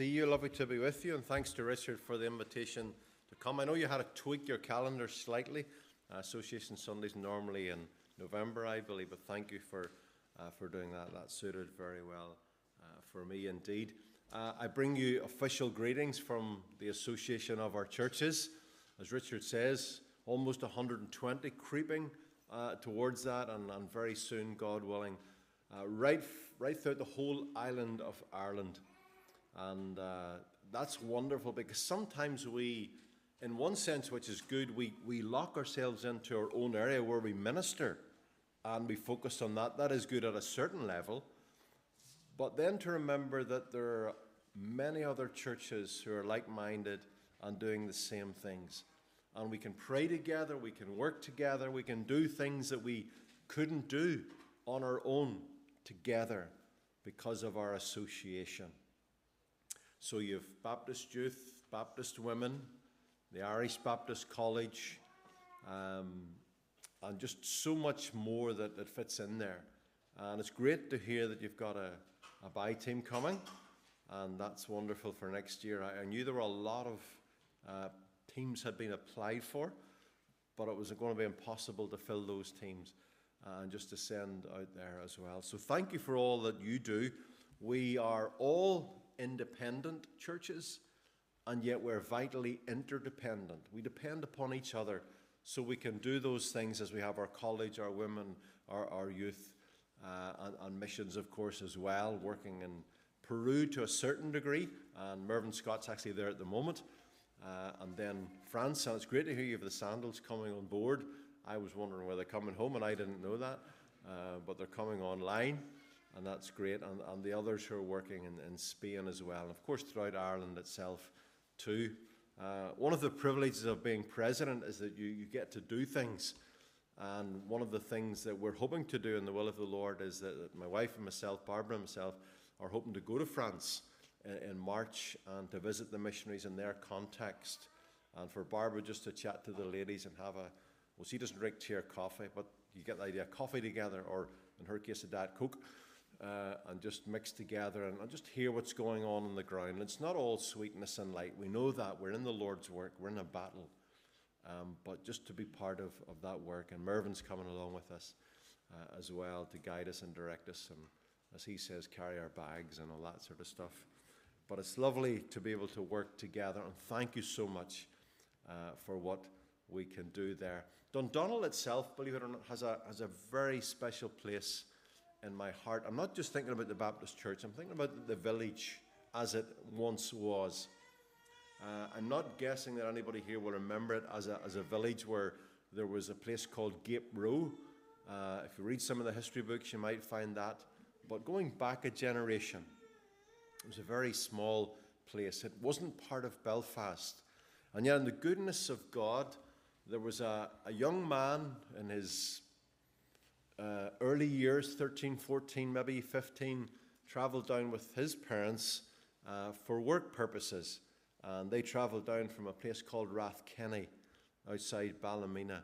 see you. Lovely to be with you. And thanks to Richard for the invitation to come. I know you had to tweak your calendar slightly. Uh, Association Sundays normally in November, I believe, but thank you for, uh, for doing that. That suited very well uh, for me indeed. Uh, I bring you official greetings from the Association of our churches. As Richard says, almost 120, creeping uh, towards that, and, and, very soon, God willing, uh, right, right throughout the whole island of Ireland. And uh, that's wonderful because sometimes we, in one sense, which is good, we, we lock ourselves into our own area where we minister and we focus on that. That is good at a certain level. But then to remember that there are many other churches who are like minded and doing the same things. And we can pray together, we can work together, we can do things that we couldn't do on our own together because of our association. So you've Baptist youth, Baptist women, the Irish Baptist College, um, and just so much more that, that fits in there. And it's great to hear that you've got a, a buy team coming, and that's wonderful for next year. I, I knew there were a lot of uh, teams had been applied for, but it was going to be impossible to fill those teams uh, and just to send out there as well. So thank you for all that you do. We are all independent churches, and yet we're vitally interdependent. We depend upon each other so we can do those things as we have our college, our women, our, our youth, uh, and, and, missions, of course, as well, working in Peru to a certain degree. And Mervyn Scott's actually there at the moment. Uh, and then France, and it's great to hear you have the sandals coming on board. I was wondering whether they're coming home, and I didn't know that, uh, but they're coming online and that's great. And, and the others who are working in, in Spain as well, and of course throughout Ireland itself too. Uh, one of the privileges of being president is that you, you get to do things. And one of the things that we're hoping to do in the will of the Lord is that, my wife and myself, Barbara and myself, are hoping to go to France in, in March and to visit the missionaries in their context. And for Barbara just to chat to the ladies and have a, well, she doesn't drink tea or coffee, but you get the idea, coffee together, or in her case, a Diet Coke uh, and just mix together and, just hear what's going on on the ground. It's not all sweetness and light. We know that. We're in the Lord's work, we're in a battle. Um, but just to be part of, of that work. And Mervyn's coming along with us uh, as well to guide us and direct us, and as he says, carry our bags and all that sort of stuff. But it's lovely to be able to work together, and thank you so much uh, for what we can do there. Dundonald itself, believe it or not, has a, has a very special place in my heart. I'm not just thinking about the Baptist church, I'm thinking about the village as it once was. Uh, I'm not guessing that anybody here will remember it as a, as a village where there was a place called Gape Row. Uh, if you read some of the history books, you might find that. But going back a generation, it was a very small place. It wasn't part of Belfast. And yet, in the goodness of God, there was a, a young man in his uh, early years 13, 14, maybe 15 traveled down with his parents uh, for work purposes. And they traveled down from a place called Rathkenny outside Ballymena.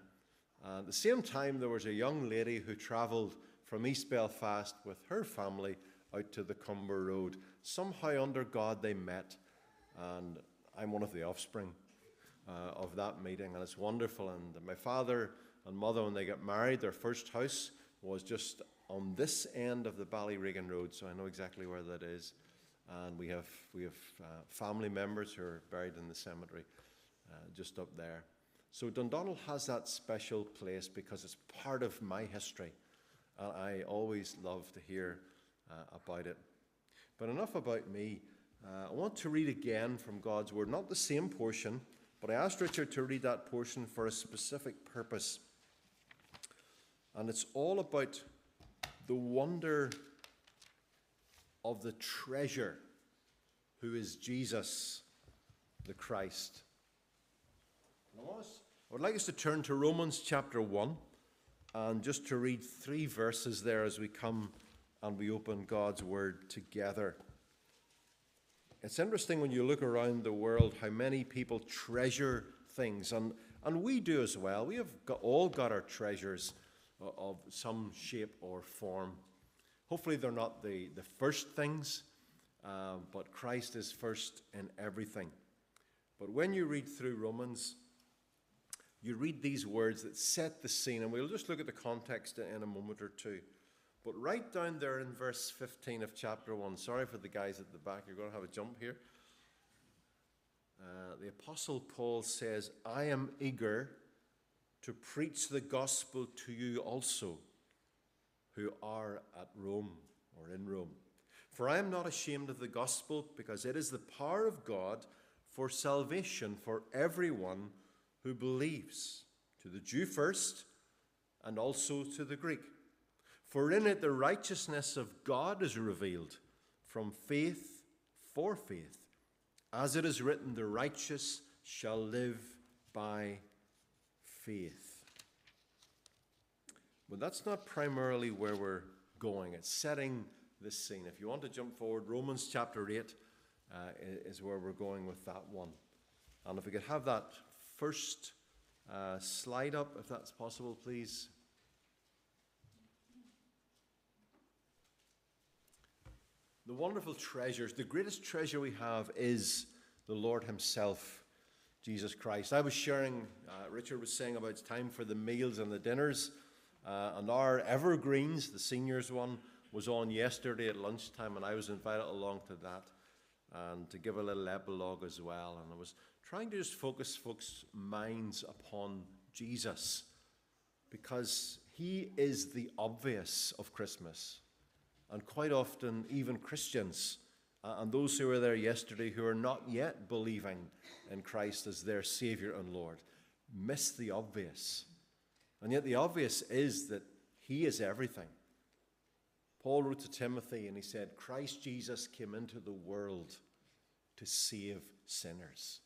And at the same time, there was a young lady who traveled from East Belfast with her family out to the Comber Road. Somehow, under God, they met. And I'm one of the offspring uh, of that meeting, and it's wonderful. And my father and mother, when they got married, their first house was just on this end of the Ballyregan Road, so I know exactly where that is. And we have, we have uh, family members who are buried in the cemetery uh, just up there. So Dundonald has that special place because it's part of my history. And I always love to hear uh, about it. But enough about me. Uh, I want to read again from God's Word, not the same portion, but I asked Richard to read that portion for a specific purpose. And it's all about the wonder of the treasure who is Jesus the Christ. I would like us to turn to Romans chapter 1 and just to read three verses there as we come and we open God's Word together. It's interesting when you look around the world how many people treasure things, and, and we do as well. We have got, all got our treasures of some shape or form. Hopefully, they're not the, the first things um, but Christ is first in everything. But when you read through Romans, you read these words that set the scene, and we'll just look at the context in a moment or two. But right down there in verse 15 of chapter 1, sorry for the guys at the back, you're going to have a jump here. Uh, the Apostle Paul says, I am eager to preach the gospel to you also who are at Rome or in Rome. For I am not ashamed of the gospel, because it is the power of God for salvation for everyone who believes, to the Jew first, and also to the Greek. For in it the righteousness of God is revealed from faith for faith. As it is written, the righteous shall live by faith. But that's not primarily where we're going. It's setting this scene. If you want to jump forward, Romans chapter 8 uh, is where we're going with that one. And if we could have that first uh, slide up, if that's possible, please. The wonderful treasures, the greatest treasure we have is the Lord Himself, Jesus Christ. I was sharing, uh, Richard was saying about time for the meals and the dinners. Uh, and our evergreens, the seniors one, was on yesterday at lunchtime, and I was invited along to that and to give a little epilogue as well. And I was trying to just focus folks' minds upon Jesus because he is the obvious of Christmas. And quite often, even Christians Uh, and those who were there yesterday who are not yet believing in Christ as their Savior and Lord miss the obvious. And yet, the obvious is that he is everything. Paul wrote to Timothy and he said, Christ Jesus came into the world to save sinners.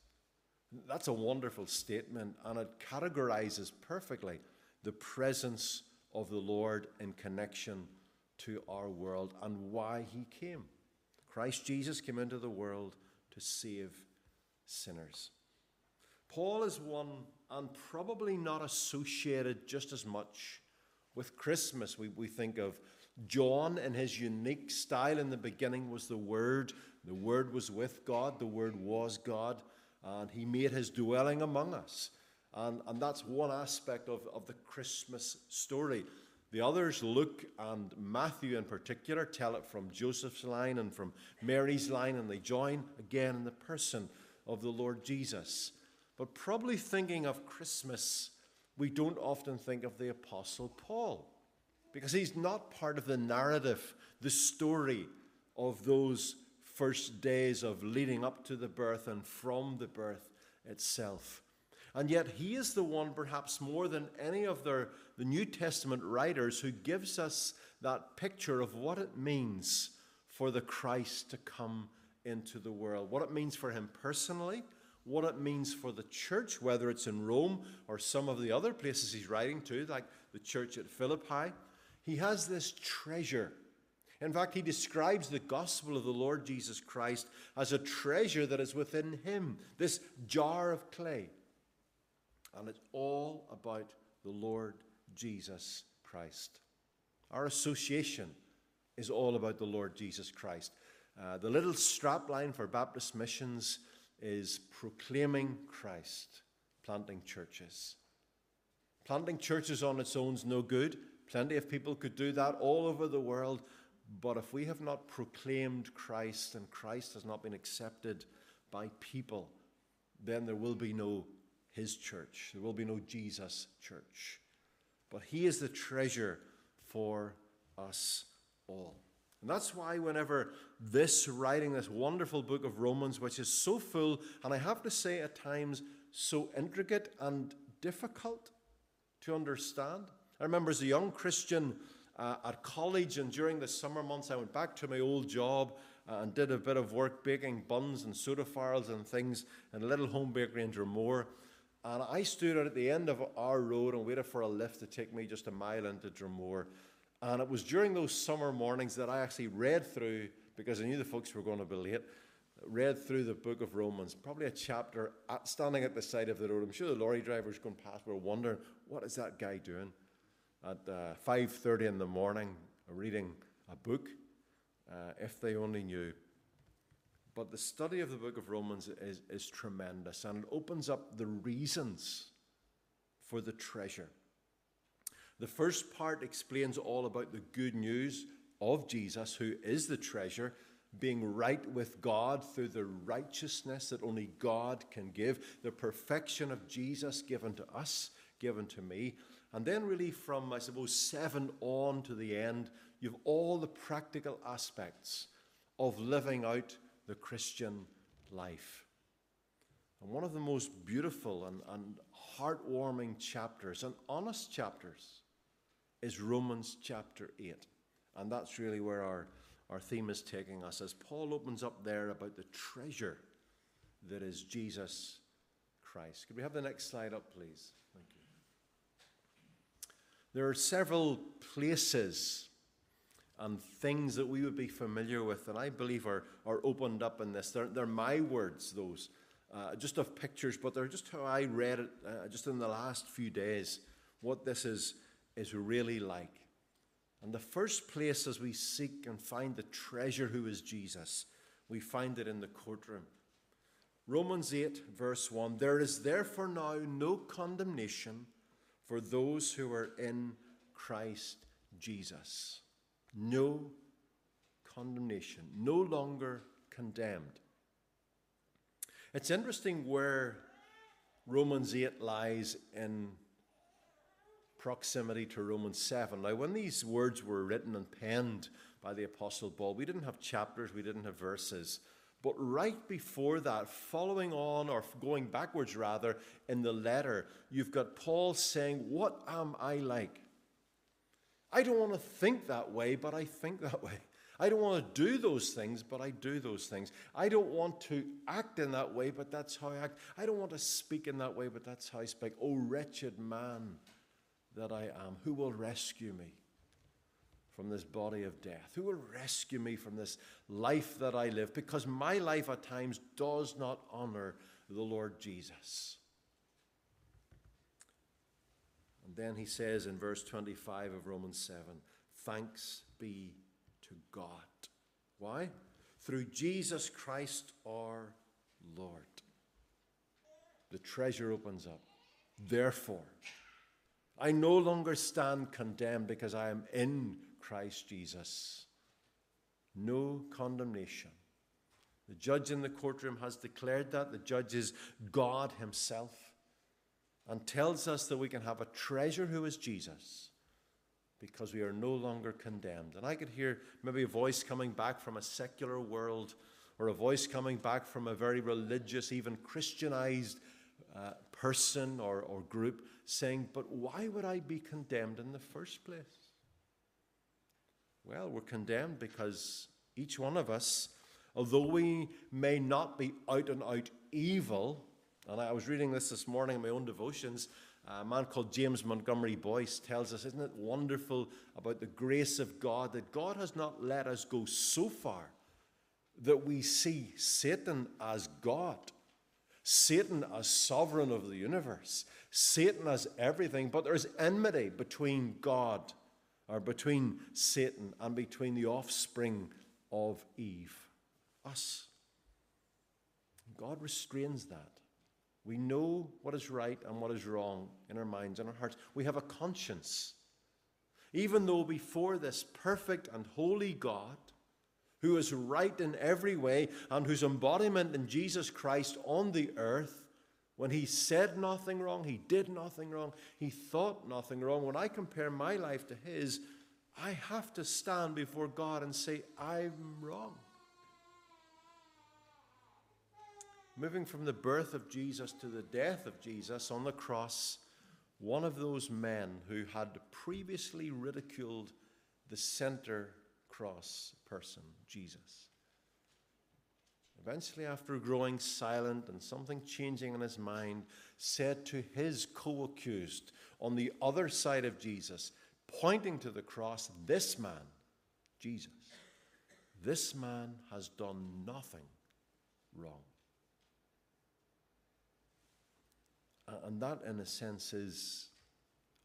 That's a wonderful statement, and it categorizes perfectly the presence of the Lord in connection to our world and why he came. Christ Jesus came into the world to save sinners. Paul is one and probably not associated just as much with Christmas. We, we think of John in his unique style in the beginning was the Word. The Word was with God, the Word was God, and he made his dwelling among us. And, and that's one aspect of, of the Christmas story. The others, Luke and Matthew in particular, tell it from Joseph's line and from Mary's line, and they join again in the person of the Lord Jesus. But probably thinking of Christmas, we don't often think of the Apostle Paul because he's not part of the narrative, the story of those first days of leading up to the birth and from the birth itself. And yet, he is the one, perhaps more than any of their, the New Testament writers, who gives us that picture of what it means for the Christ to come into the world, what it means for him personally, what it means for the church, whether it's in Rome or some of the other places he's writing to, like the church at Philippi. He has this treasure. In fact, he describes the gospel of the Lord Jesus Christ as a treasure that is within him, this jar of clay. And it's all about the Lord Jesus Christ. Our association is all about the Lord Jesus Christ. Uh, the little strapline for Baptist missions is proclaiming Christ, planting churches. Planting churches on its own is no good. Plenty of people could do that all over the world. But if we have not proclaimed Christ and Christ has not been accepted by people, then there will be no His church. There will be no Jesus church. But He is the treasure for us all. And that's why, whenever this writing, this wonderful book of Romans, which is so full, and I have to say at times so intricate and difficult to understand. I remember as a young Christian uh, at college and during the summer months, I went back to my old job uh, and did a bit of work baking buns and soda farls and things in a little home bakery in Dromore. And I stood out at the end of our road and waited for a lift to take me just a mile into Dromore. And it was during those summer mornings that I actually read through, because I knew the folks were going to be late, read through the book of Romans, probably a chapter at, standing at the side of the road. I'm sure the lorry drivers going past were wondering, what is that guy doing at uh, 5.30 in the morning, reading a book? Uh, if they only knew. But the study of the book of Romans is, is tremendous and it opens up the reasons for the treasure. The first part explains all about the good news of Jesus, who is the treasure, being right with God through the righteousness that only God can give, the perfection of Jesus given to us, given to me. And then, really, from I suppose seven on to the end, you've all the practical aspects of living out the Christian life. And one of the most beautiful and, and heartwarming chapters and honest chapters is Romans chapter 8. And that's really where our, our theme is taking us as Paul opens up there about the treasure that is Jesus Christ. Could we have the next slide up, please? Thank you. There are several places and things that we would be familiar with and I believe are, are opened up in this. They're, they're my words, those, uh, just of pictures, but they're just how I read it uh, just in the last few days, what this is, is really like. And the first place as we seek and find the treasure who is Jesus, we find it in the courtroom. Romans 8, verse 1 There is therefore now no condemnation for those who are in Christ Jesus no condemnation, no longer condemned. It's interesting where Romans 8 lies in proximity to Romans 7. Now, when these words were written and penned by the Apostle Paul, we didn't have chapters, we didn't have verses. But right before that, following on or going backwards rather, in the letter, you've got Paul saying, What am I like? I don't want to think that way, but I think that way. I don't want to do those things, but I do those things. I don't want to act in that way, but that's how I act. I don't want to speak in that way, but that's how I speak. Oh, wretched man that I am, who will rescue me from this body of death? Who will rescue me from this life that I live? Because my life at times does not honor the Lord Jesus. And then he says in verse 25 of Romans 7 Thanks be to God. Why? Through Jesus Christ our Lord. The treasure opens up. Therefore, I no longer stand condemned because I am in Christ Jesus. No condemnation. The judge in the courtroom has declared that. The judge is God Himself and tells us that we can have a treasure who is Jesus because we are no longer condemned. And I could hear maybe a voice coming back from a secular world or a voice coming back from a very religious, even Christianized uh, person or, or group saying, But why would I be condemned in the first place? Well, we're condemned because each one of us, although we may not be out and out evil, and I was reading this this morning in my own devotions. A man called James Montgomery Boice tells us, Isn't it wonderful about the grace of God that God has not let us go so far that we see Satan as God, Satan as sovereign of the universe, Satan as everything, but there's enmity between God or between Satan and between the offspring of Eve, us. God restrains that. We know what is right and what is wrong in our minds and our hearts. We have a conscience. Even though before this perfect and holy God, who is right in every way and whose embodiment in Jesus Christ on the earth, when he said nothing wrong, he did nothing wrong, he thought nothing wrong, when I compare my life to his, I have to stand before God and say, I'm wrong. Moving from the birth of Jesus to the death of Jesus on the cross, one of those men who had previously ridiculed the center cross person, Jesus. Eventually, after growing silent and something changing in his mind, said to his co accused on the other side of Jesus, pointing to the cross, This man, Jesus, this man has done nothing wrong. And that, in a sense, is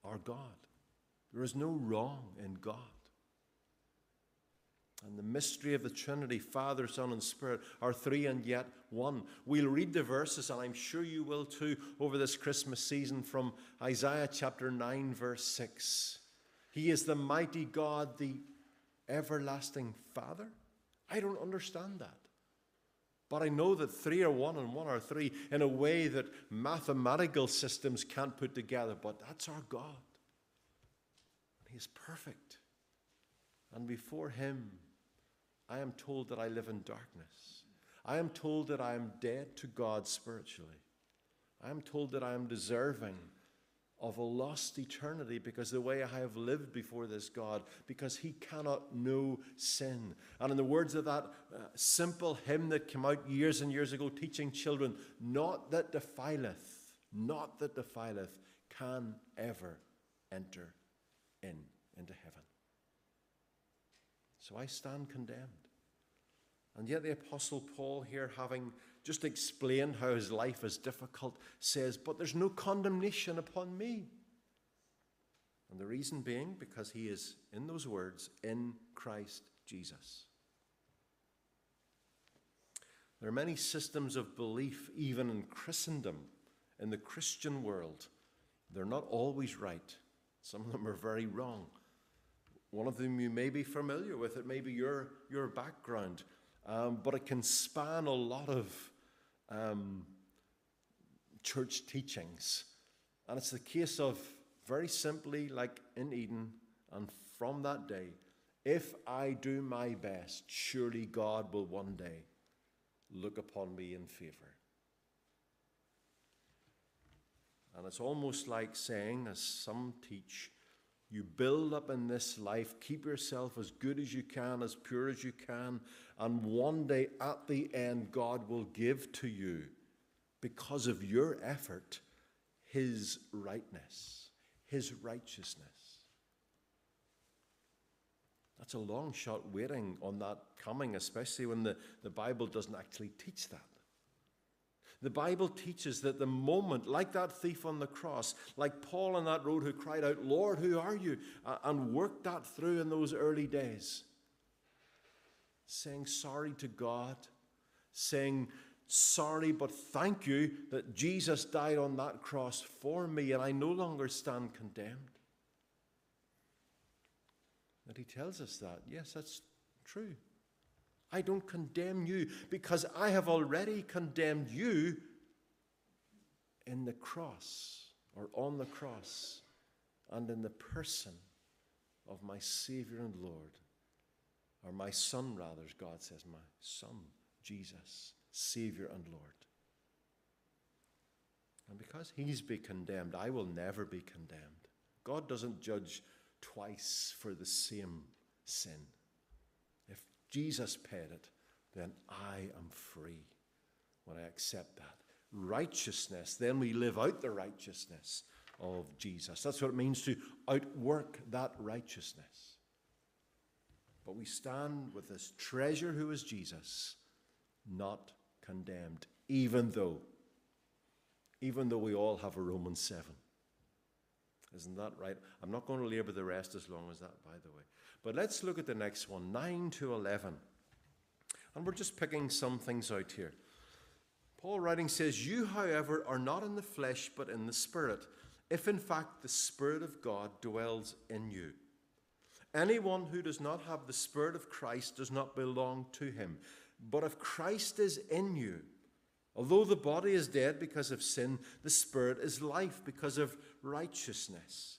our God. There is no wrong in God. And the mystery of the Trinity, Father, Son, and Spirit, are three and yet one. We'll read the verses, and I'm sure you will too, over this Christmas season from Isaiah chapter 9, verse 6. He is the mighty God, the everlasting Father. I don't understand that. But I know that three are one and one are three in a way that mathematical systems can't put together. But that's our God. He is perfect. And before Him, I am told that I live in darkness. I am told that I am dead to God spiritually. I am told that I am deserving of a lost eternity because the way I have lived before this God, because He cannot know sin. And in the words of that uh, simple hymn that came out years and years ago, teaching children, not that defileth, not that defileth, can ever enter in into heaven. So I stand condemned. And yet, the Apostle Paul, here, having just explained how his life is difficult, says, But there's no condemnation upon me. And the reason being because he is, in those words, in Christ Jesus. There are many systems of belief, even in Christendom, in the Christian world. They're not always right, some of them are very wrong. One of them you may be familiar with, it may be your, your background, um, but it can span a lot of um, church teachings. And it's the case of very simply, like in Eden, and from that day, if I do my best, surely God will one day look upon me in favor. And it's almost like saying, as some teach, you build up in this life, keep yourself as good as you can, as pure as you can, and one day at the end, God will give to you, because of your effort, His rightness, His righteousness. That's a long shot waiting on that coming, especially when the, the Bible doesn't actually teach that. The Bible teaches that the moment, like that thief on the cross, like Paul on that road who cried out, Lord, who are you? and worked that through in those early days, saying sorry to God, saying, Sorry, but thank you that Jesus died on that cross for me and I no longer stand condemned. That he tells us that. Yes, that's true. I don't condemn you because I have already condemned you in the cross or on the cross and in the person of my Savior and Lord, or my Son, rather, as God says, my Son, Jesus, Savior and Lord. And because He's been condemned, I will never be condemned. God doesn't judge twice for the same sin. Jesus paid it, then I am free when I accept that. Righteousness, then we live out the righteousness of Jesus. That's what it means to outwork that righteousness. But we stand with this treasure who is Jesus, not condemned, even though, even though we all have a Romans 7. Isn't that right? I'm not going to labor the rest as long as that, by the way. But let's look at the next one 9 to 11. And we're just picking some things out here. Paul writing says, You, however, are not in the flesh, but in the Spirit, if in fact the Spirit of God dwells in you. Anyone who does not have the Spirit of Christ does not belong to him. But if Christ is in you, although the body is dead because of sin, the Spirit is life because of righteousness.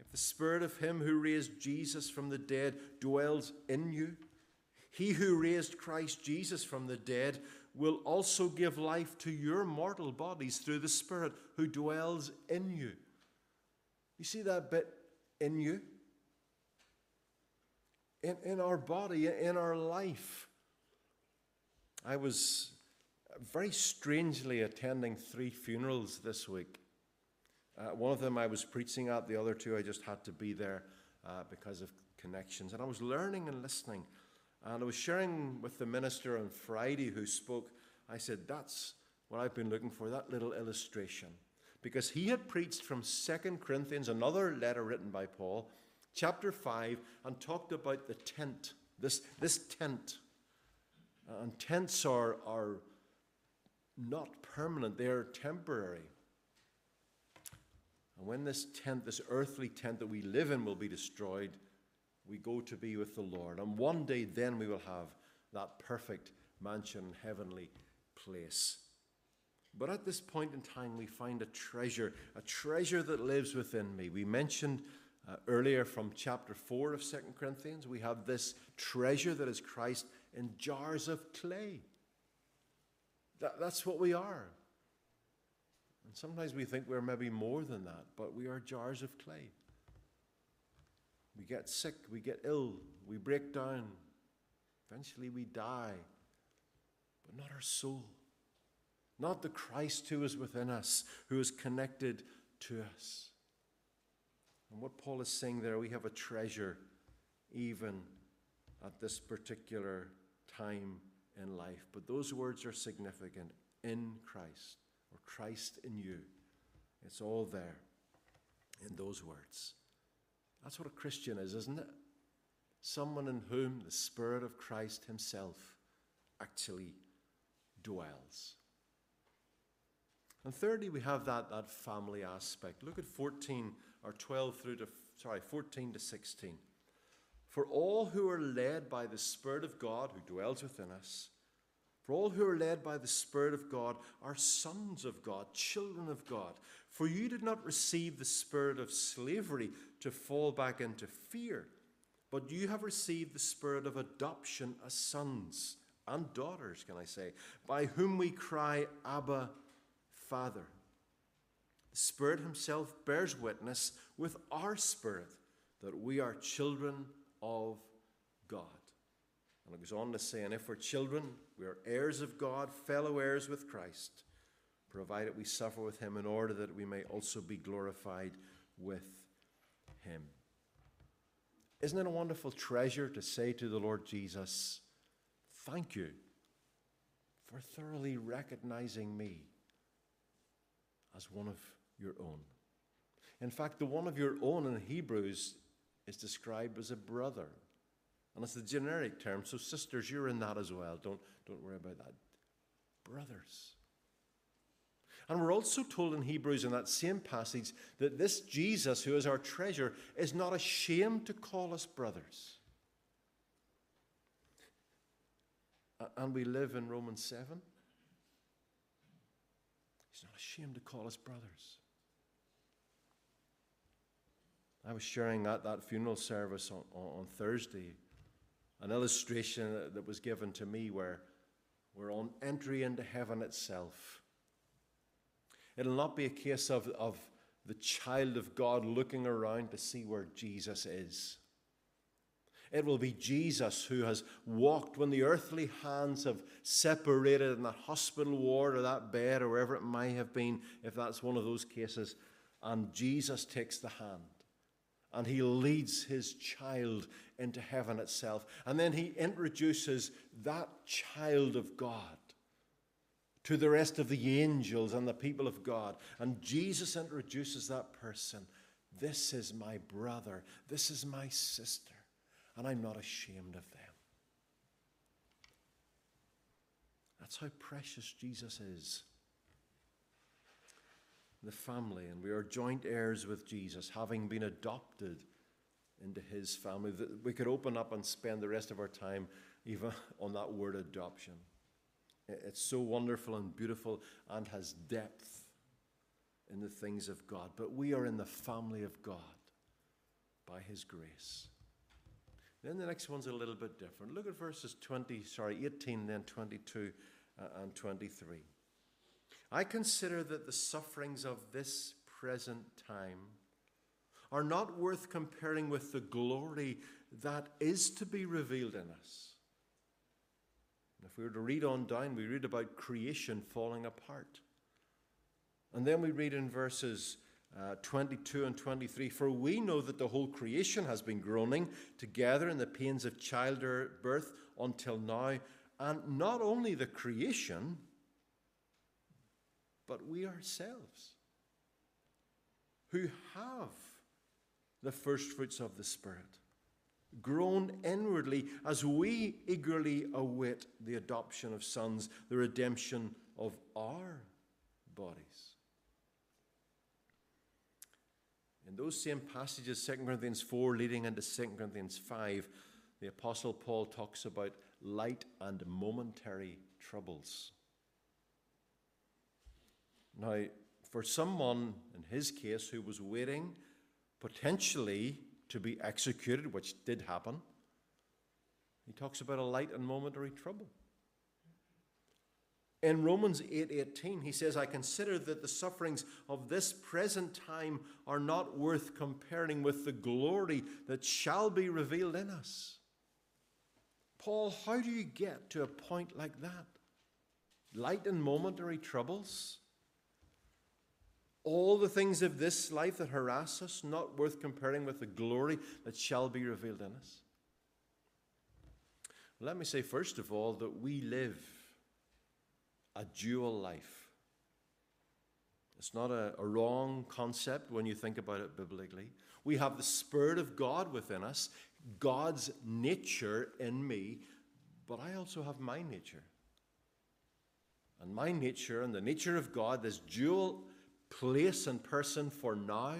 If the spirit of him who raised Jesus from the dead dwells in you, he who raised Christ Jesus from the dead will also give life to your mortal bodies through the Spirit who dwells in you. You see that bit in you? In, in our body, in our life. I was very strangely attending three funerals this week. Uh, one of them I was preaching at, the other two I just had to be there uh, because of connections. And I was learning and listening. And I was sharing with the minister on Friday who spoke. I said, That's what I've been looking for, that little illustration. Because he had preached from 2 Corinthians, another letter written by Paul, chapter 5, and talked about the tent this, this tent. And tents are, are not permanent, they're temporary. And when this tent, this earthly tent that we live in, will be destroyed, we go to be with the Lord. And one day, then we will have that perfect mansion, heavenly place. But at this point in time, we find a treasure, a treasure that lives within me. We mentioned uh, earlier from chapter 4 of 2 Corinthians, we have this treasure that is Christ in jars of clay. That, that's what we are. And sometimes we think we're maybe more than that, but we are jars of clay. We get sick, we get ill, we break down. Eventually we die, but not our soul. Not the Christ who is within us, who is connected to us. And what Paul is saying there, we have a treasure even at this particular time in life. But those words are significant in Christ or Christ in you. It's all there in those words. That's what a Christian is, isn't it? Someone in whom the Spirit of Christ Himself actually dwells. And thirdly, we have that, that family aspect. Look at 14 or 12 through to, sorry, 14 to 16. For all who are led by the Spirit of God who dwells within us, for all who are led by the Spirit of God are sons of God, children of God. For you did not receive the spirit of slavery to fall back into fear, but you have received the spirit of adoption as sons and daughters, can I say, by whom we cry, Abba, Father. The Spirit Himself bears witness with our spirit that we are children of God. And it goes on to say, and if we're children, we are heirs of God, fellow heirs with Christ, provided we suffer with Him in order that we may also be glorified with Him. Isn't it a wonderful treasure to say to the Lord Jesus, Thank you for thoroughly recognizing me as one of your own. In fact, the one of your own in Hebrews is described as a brother. And it's the generic term. So, sisters, you're in that as well. Don't, don't worry about that. Brothers. And we're also told in Hebrews in that same passage that this Jesus, who is our treasure, is not ashamed to call us brothers. And we live in Romans 7. He's not ashamed to call us brothers. I was sharing at that funeral service on, on Thursday an illustration that was given to me where we're on entry into heaven itself. It'll not be a case of, of the child of God looking around to see where Jesus is. It will be Jesus who has walked when the earthly hands have separated in that hospital ward or that bed or wherever it might have been, if that's one of those cases, and Jesus takes the hand and he leads his child into heaven itself. And then he introduces that child of God to the rest of the angels and the people of God. And Jesus introduces that person. This is my brother. This is my sister. And I'm not ashamed of them. That's how precious Jesus is the family, and we are joint heirs with Jesus, having been adopted into his family. that We could open up and spend the rest of our time even on that word adoption. It's so wonderful and beautiful and has depth in the things of God. But we are in the family of God by his grace. Then the next one's a little bit different. Look at verses 20, sorry, 18, then 22 uh, and 23. I consider that the sufferings of this present time are not worth comparing with the glory that is to be revealed in us. if we were to read on down, we read about creation falling apart. And then we read in verses uh, 22 and 23 For we know that the whole creation has been groaning together in the pains of childbirth until now. And not only the creation, but we ourselves who have the first fruits of the Spirit groan inwardly as we eagerly await the adoption of sons, the redemption of our bodies. In those same passages, 2 Corinthians 4 leading into 2 Corinthians 5, the Apostle Paul talks about light and momentary troubles. Now, for someone in his case who was waiting potentially to be executed, which did happen, he talks about a light and momentary trouble. In Romans 8:18 he says I consider that the sufferings of this present time are not worth comparing with the glory that shall be revealed in us. Paul, how do you get to a point like that? Light and momentary troubles? All the things of this life that harass us, not worth comparing with the glory that shall be revealed in us. Let me say, first of all, that we live a dual life. It's not a, a, wrong concept when you think about it biblically. We have the Spirit of God within us, God's nature in me, but I also have my nature. And my nature and the nature of God, this dual place and person for now,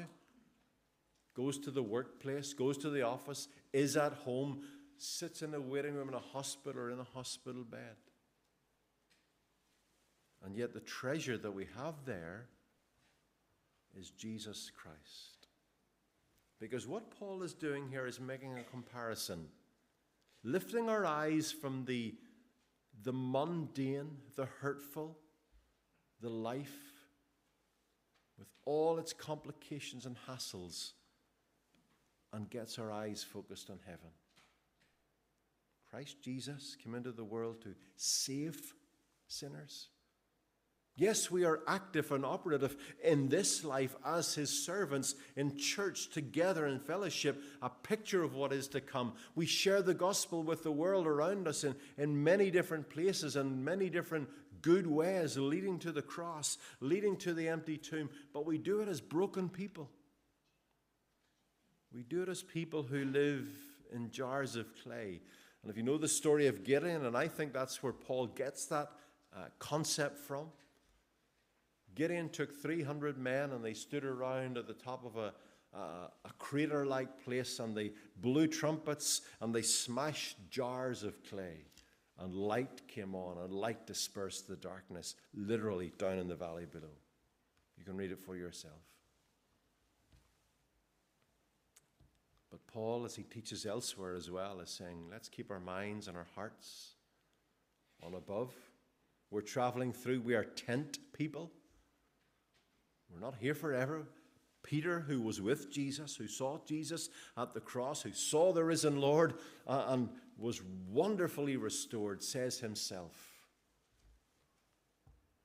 goes to the workplace, goes to the office, is at home, sits in a waiting room in a hospital or in a hospital bed. And yet, the treasure that we have there is Jesus Christ. Because what Paul is doing here is making a comparison, lifting our eyes from the, the mundane, the hurtful, the life with all its complications and hassles and gets our eyes focused on heaven. Christ Jesus came into the world to save sinners. Yes, we are active and operative in this life as his servants in church together in fellowship, a picture of what is to come. We share the gospel with the world around us in, in many different places and many different good ways leading to the cross, leading to the empty tomb, but we do it as broken people. We do it as people who live in jars of clay. And if you know the story of Gideon, and I think that's where Paul gets that uh, concept from, Gideon took 300 men and they stood around at the top of a, uh, a crater like place and they blew trumpets and they smashed jars of clay and light came on, and light dispersed the darkness, literally down in the valley below. You can read it for yourself. But Paul, as he teaches elsewhere as well, is saying, let's keep our minds and our hearts on above. We're traveling through, we are tent people. We're not here forever. Peter, who was with Jesus, who saw Jesus at the cross, who saw the risen Lord, uh, and was wonderfully restored, says himself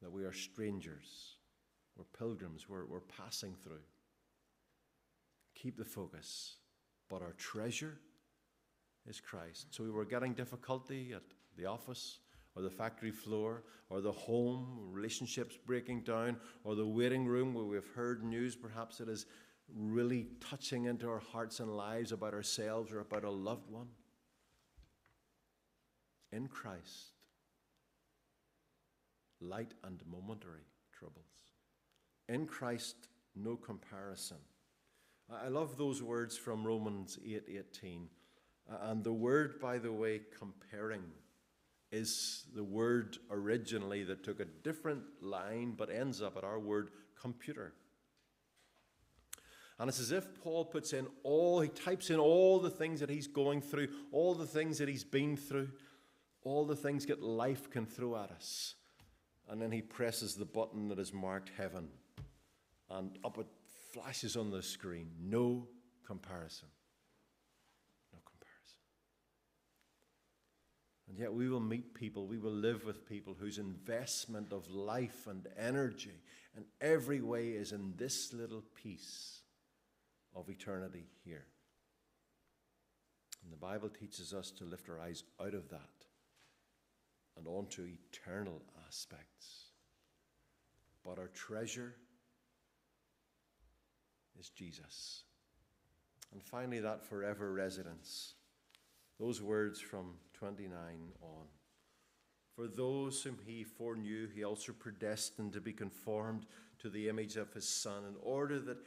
that we are strangers, we're pilgrims, we're, we're passing through. Keep the focus, but our treasure is Christ. So we were getting difficulty at the office or the factory floor or the home, relationships breaking down, or the waiting room where we've heard news perhaps it is really touching into our hearts and lives about ourselves or about a loved one in Christ, light and momentary troubles. In Christ, no comparison. I love those words from Romans 8:18. and the word, by the way, comparing, is the word originally that took a different line but ends up at our word computer. And it's as if Paul puts in all, he types in all the things that he's going through, all the things that he's been through, all the things that life can throw at us. And then he presses the button that is marked heaven, and up it flashes on the screen. No comparison. No comparison. And yet we will meet people, we will live with people whose investment of life and energy and every way is in this little piece of eternity here. And the Bible teaches us to lift our eyes out of that and onto eternal aspects. But our treasure is Jesus. And finally, that forever residence. Those words from 29 on. For those whom he foreknew, he also predestined to be conformed to the image of his Son, in order that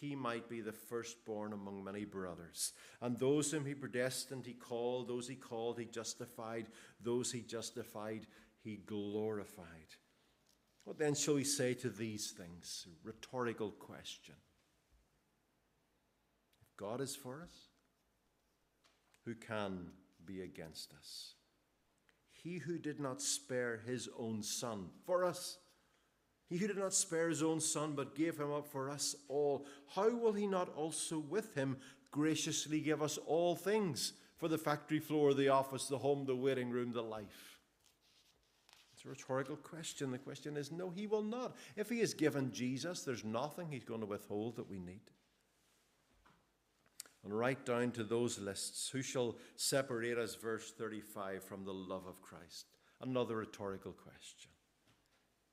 he might be the firstborn among many brothers. And those whom he predestined, he called. Those he called, he justified. Those he justified, he glorified. What then shall we say to these things? Rhetorical question. If God is for us, who can be against us? He who did not spare his own son for us he who did not spare his own son, but gave him up for us all, how will he not also with him graciously give us all things for the factory floor, the office, the home, the waiting room, the life? It's a rhetorical question. The question is no, he will not. If he has given Jesus, there's nothing he's going to withhold that we need. And right down to those lists who shall separate us, verse 35, from the love of Christ? Another rhetorical question.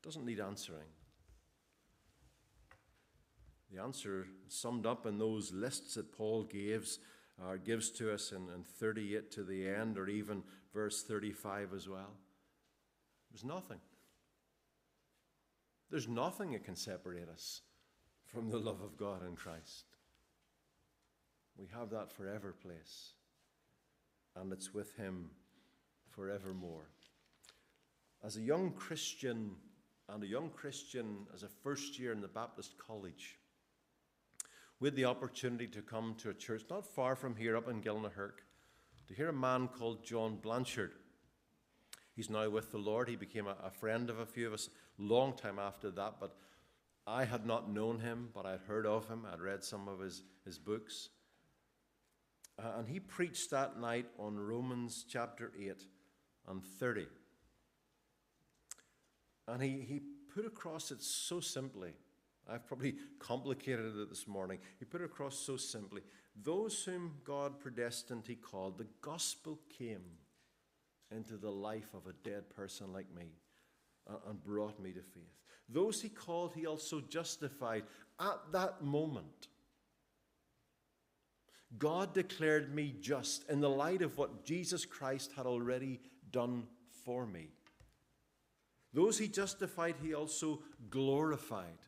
Doesn't need answering. The answer summed up in those lists that Paul gives, uh, gives to us in, in 38 to the end, or even verse 35 as well. There's nothing. There's nothing that can separate us from the love of God in Christ. We have that forever place, and it's with Him forevermore. As a young Christian, and a young Christian as a first year in the Baptist College. We had the opportunity to come to a church not far from here up in Gilnahirk to hear a man called John Blanchard. He's now with the Lord. He became a, a friend of a few of us long time after that, but I had not known him, but I'd heard of him. I'd read some of his, his books. Uh, and he preached that night on Romans chapter 8 and 30. And he, he put across it so simply. I've probably complicated it this morning. He put it across so simply. Those whom God predestined, he called. The gospel came into the life of a dead person like me and brought me to faith. Those he called, he also justified at that moment. God declared me just in the light of what Jesus Christ had already done for me. Those he justified, he also glorified.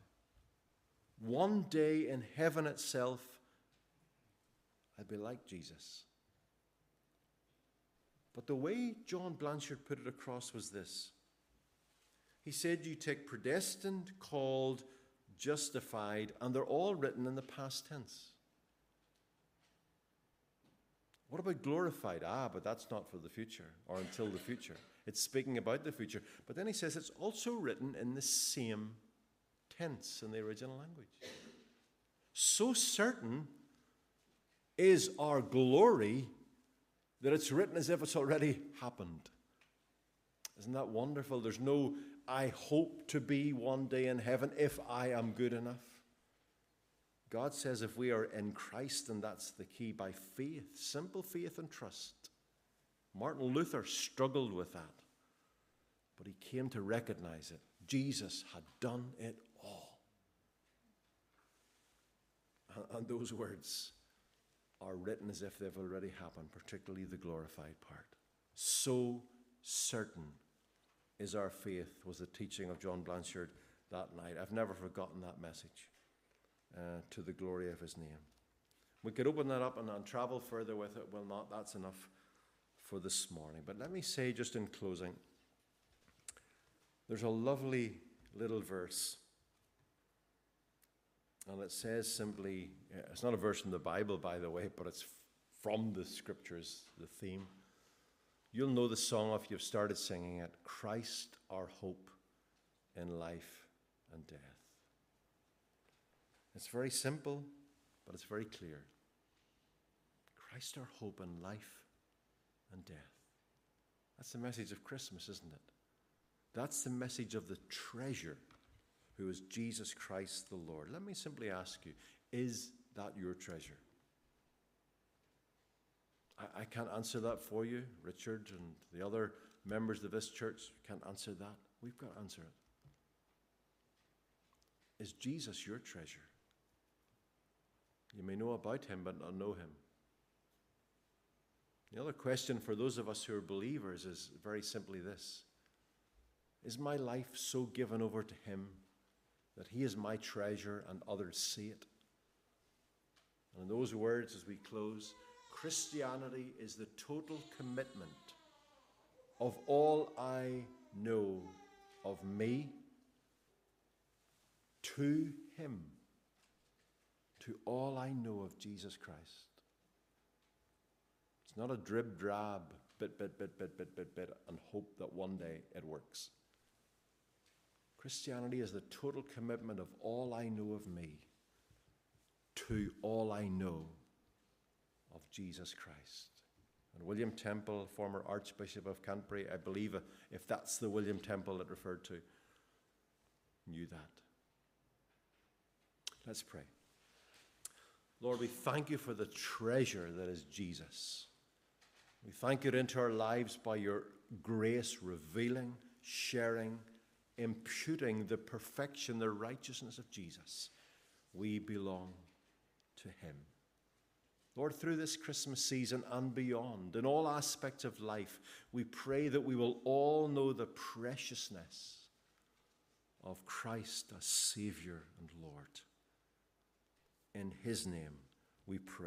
One day in heaven itself, I'd be like Jesus. But the way John Blanchard put it across was this He said, You take predestined, called, justified, and they're all written in the past tense. What about glorified? Ah, but that's not for the future or until the future. It's speaking about the future. But then he says it's also written in the same tense in the original language. So certain is our glory that it's written as if it's already happened. Isn't that wonderful? There's no, I hope to be one day in heaven if I am good enough. God says if we are in Christ, and that's the key by faith, simple faith and trust. Martin Luther struggled with that, but he came to recognize it. Jesus had done it all. And those words are written as if they've already happened, particularly the glorified part. So certain is our faith, was the teaching of John Blanchard that night. I've never forgotten that message uh, to the glory of his name. We could open that up and, and travel further with it. Well, not, that's enough for this morning. But let me say, just in closing, there's a lovely little verse. And it says simply, uh, it's not a verse in the Bible, by the way, but it's from the scriptures, the theme. You'll know the song if you've started singing it Christ, our hope in life and death. It's very simple, but it's very clear. Christ, our hope in life and death. That's the message of Christmas, isn't it? That's the message of the treasure who is Jesus Christ the Lord. Let me simply ask you is that your treasure? I, I can't answer that for you. Richard and the other members of this church can't answer that. We've got to answer it. Is Jesus your treasure? You may know about him, but not know him. The other question for those of us who are believers is very simply this Is my life so given over to Him that He is my treasure and others see it? And in those words, as we close, Christianity is the total commitment of all I know of me to Him, to all I know of Jesus Christ. It's not a drib drab, bit, bit, bit, bit, bit, bit, bit, and hope that one day it works. Christianity is the total commitment of all I know of me to all I know of Jesus Christ. And William Temple, former Archbishop of Canterbury, I believe, uh, if that's the William Temple that referred to, knew that. Let's pray. Lord, we thank you for the treasure that is Jesus. We thank you into our lives by your grace, revealing, sharing, imputing the perfection, the righteousness of Jesus. We belong to him. Lord, through this Christmas season and beyond, in all aspects of life, we pray that we will all know the preciousness of Christ as Savior and Lord. In His name we pray.